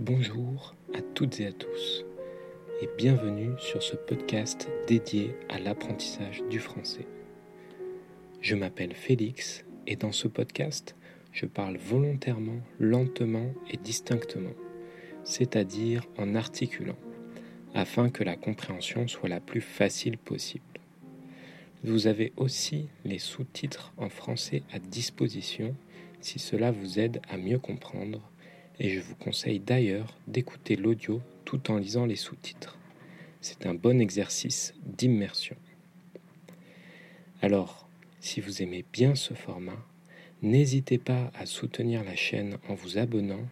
Bonjour à toutes et à tous et bienvenue sur ce podcast dédié à l'apprentissage du français. Je m'appelle Félix et dans ce podcast, je parle volontairement, lentement et distinctement, c'est-à-dire en articulant, afin que la compréhension soit la plus facile possible. Vous avez aussi les sous-titres en français à disposition si cela vous aide à mieux comprendre et je vous conseille d'ailleurs d'écouter l'audio tout en lisant les sous-titres. C'est un bon exercice d'immersion. Alors, si vous aimez bien ce format, n'hésitez pas à soutenir la chaîne en vous abonnant,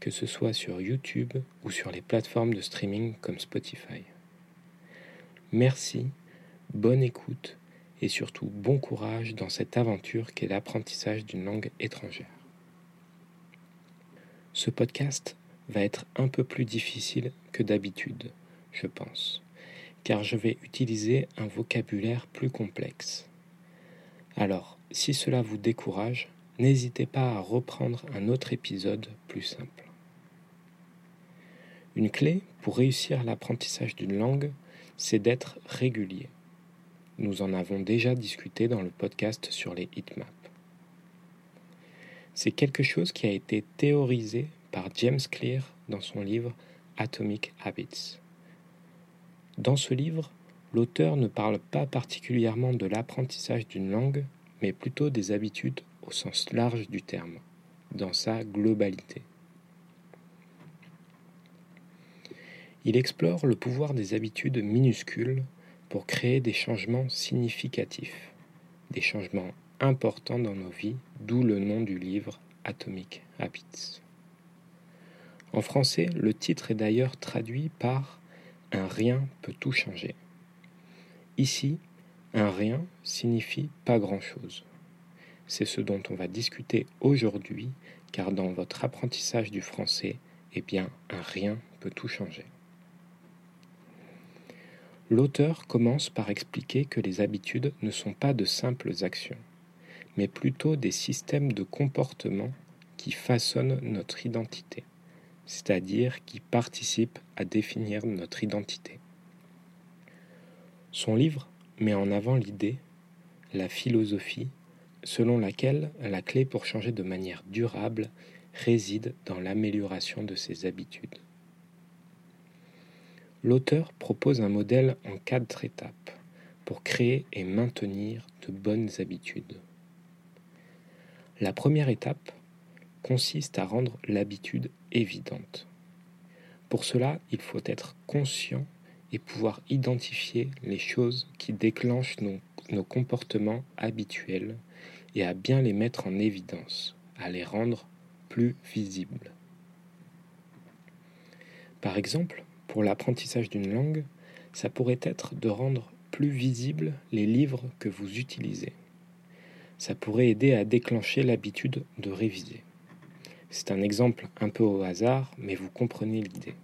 que ce soit sur YouTube ou sur les plateformes de streaming comme Spotify. Merci, bonne écoute et surtout bon courage dans cette aventure qu'est l'apprentissage d'une langue étrangère. Ce podcast va être un peu plus difficile que d'habitude, je pense, car je vais utiliser un vocabulaire plus complexe. Alors, si cela vous décourage, n'hésitez pas à reprendre un autre épisode plus simple. Une clé pour réussir l'apprentissage d'une langue, c'est d'être régulier. Nous en avons déjà discuté dans le podcast sur les hitmaps. C'est quelque chose qui a été théorisé par James Clear dans son livre Atomic Habits. Dans ce livre, l'auteur ne parle pas particulièrement de l'apprentissage d'une langue, mais plutôt des habitudes au sens large du terme, dans sa globalité. Il explore le pouvoir des habitudes minuscules pour créer des changements significatifs, des changements importants dans nos vies, d'où le nom du livre Atomic Habits. En français, le titre est d'ailleurs traduit par Un rien peut tout changer. Ici, un rien signifie pas grand-chose. C'est ce dont on va discuter aujourd'hui, car dans votre apprentissage du français, eh bien, un rien peut tout changer. L'auteur commence par expliquer que les habitudes ne sont pas de simples actions, mais plutôt des systèmes de comportement qui façonnent notre identité c'est-à-dire qui participent à définir notre identité. Son livre met en avant l'idée, la philosophie, selon laquelle la clé pour changer de manière durable réside dans l'amélioration de ses habitudes. L'auteur propose un modèle en quatre étapes pour créer et maintenir de bonnes habitudes. La première étape consiste à rendre l'habitude évidente. Pour cela, il faut être conscient et pouvoir identifier les choses qui déclenchent nos, comportements habituels et à bien les mettre en évidence, à les rendre plus visibles. Par exemple, pour l'apprentissage d'une langue, ça pourrait être de rendre plus visibles les livres que vous utilisez. Ça pourrait aider à déclencher l'habitude de réviser. C'est un exemple un peu au hasard, mais vous comprenez l'idée.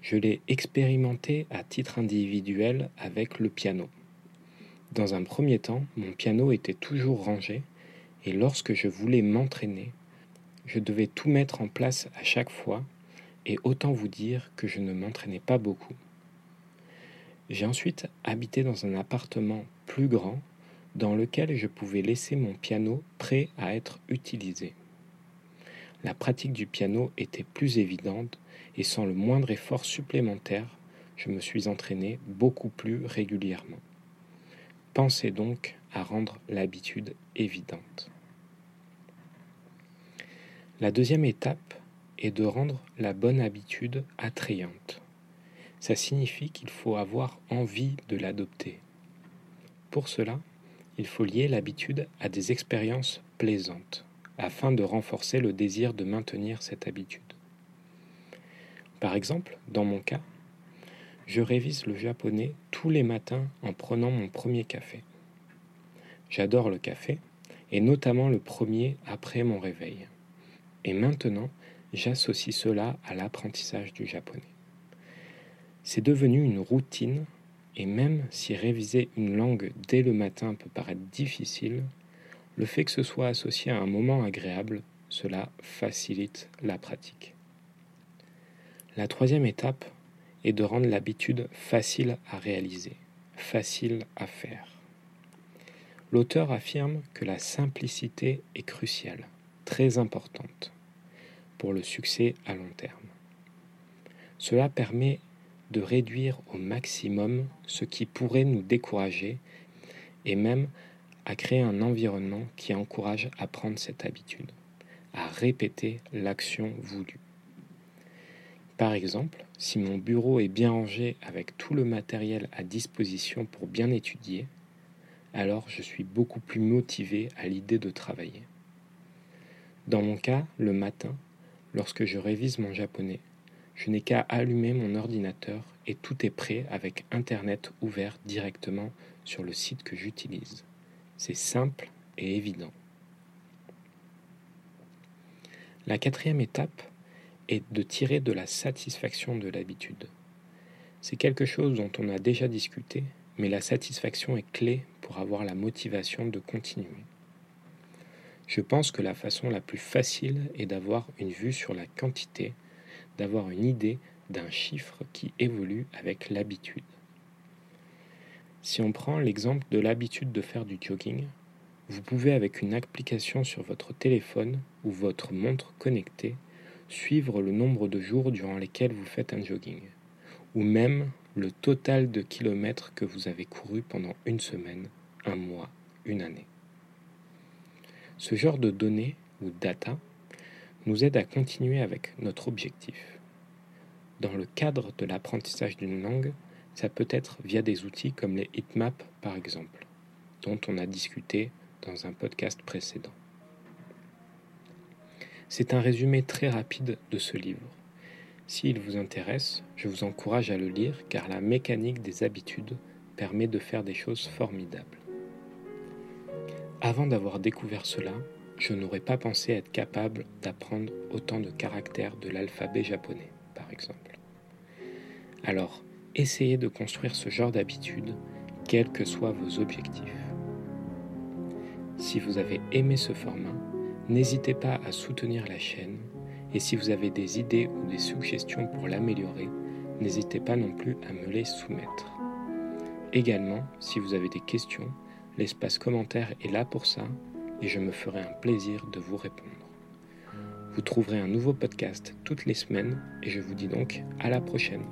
Je l'ai expérimenté à titre individuel avec le piano. Dans un premier temps, mon piano était toujours rangé, et lorsque je voulais m'entraîner, je devais tout mettre en place à chaque fois, et autant vous dire que je ne m'entraînais pas beaucoup. J'ai ensuite habité dans un appartement plus grand dans lequel je pouvais laisser mon piano prêt à être utilisé la pratique du piano était plus évidente et sans le moindre effort supplémentaire, je me suis entraîné beaucoup plus régulièrement. Pensez donc à rendre l'habitude évidente. La deuxième étape est de rendre la bonne habitude attrayante. Ça signifie qu'il faut avoir envie de l'adopter. Pour cela, il faut lier l'habitude à des expériences plaisantes afin de renforcer le désir de maintenir cette habitude. Par exemple, dans mon cas, je révise le japonais tous les matins en prenant mon premier café. J'adore le café, et notamment le premier après mon réveil. Et maintenant, j'associe cela à l'apprentissage du japonais. C'est devenu une routine, et même si réviser une langue dès le matin peut paraître difficile, le fait que ce soit associé à un moment agréable, cela facilite la pratique. La troisième étape est de rendre l'habitude facile à réaliser, facile à faire. L'auteur affirme que la simplicité est cruciale, très importante, pour le succès à long terme. Cela permet de réduire au maximum ce qui pourrait nous décourager et même à créer un environnement qui encourage à prendre cette habitude, à répéter l'action voulue. Par exemple, si mon bureau est bien rangé avec tout le matériel à disposition pour bien étudier, alors je suis beaucoup plus motivé à l'idée de travailler. Dans mon cas, le matin, lorsque je révise mon japonais, je n'ai qu'à allumer mon ordinateur et tout est prêt avec Internet ouvert directement sur le site que j'utilise. C'est simple et évident. La quatrième étape est de tirer de la satisfaction de l'habitude. C'est quelque chose dont on a déjà discuté, mais la satisfaction est clé pour avoir la motivation de continuer. Je pense que la façon la plus facile est d'avoir une vue sur la quantité, d'avoir une idée d'un chiffre qui évolue avec l'habitude. Si on prend l'exemple de l'habitude de faire du jogging, vous pouvez avec une application sur votre téléphone ou votre montre connectée suivre le nombre de jours durant lesquels vous faites un jogging, ou même le total de kilomètres que vous avez couru pendant une semaine, un mois, une année. Ce genre de données ou data nous aide à continuer avec notre objectif. Dans le cadre de l'apprentissage d'une langue, ça peut être via des outils comme les heatmaps par exemple, dont on a discuté dans un podcast précédent. C'est un résumé très rapide de ce livre. S'il vous intéresse, je vous encourage à le lire car la mécanique des habitudes permet de faire des choses formidables. Avant d'avoir découvert cela, je n'aurais pas pensé être capable d'apprendre autant de caractères de l'alphabet japonais, par exemple. Alors, essayez de construire ce genre d'habitude, quels que soient vos objectifs. Si vous avez aimé ce format, N'hésitez pas à soutenir la chaîne et si vous avez des idées ou des suggestions pour l'améliorer, n'hésitez pas non plus à me les soumettre. Également, si vous avez des questions, l'espace commentaire est là pour ça et je me ferai un plaisir de vous répondre. Vous trouverez un nouveau podcast toutes les semaines et je vous dis donc à la prochaine.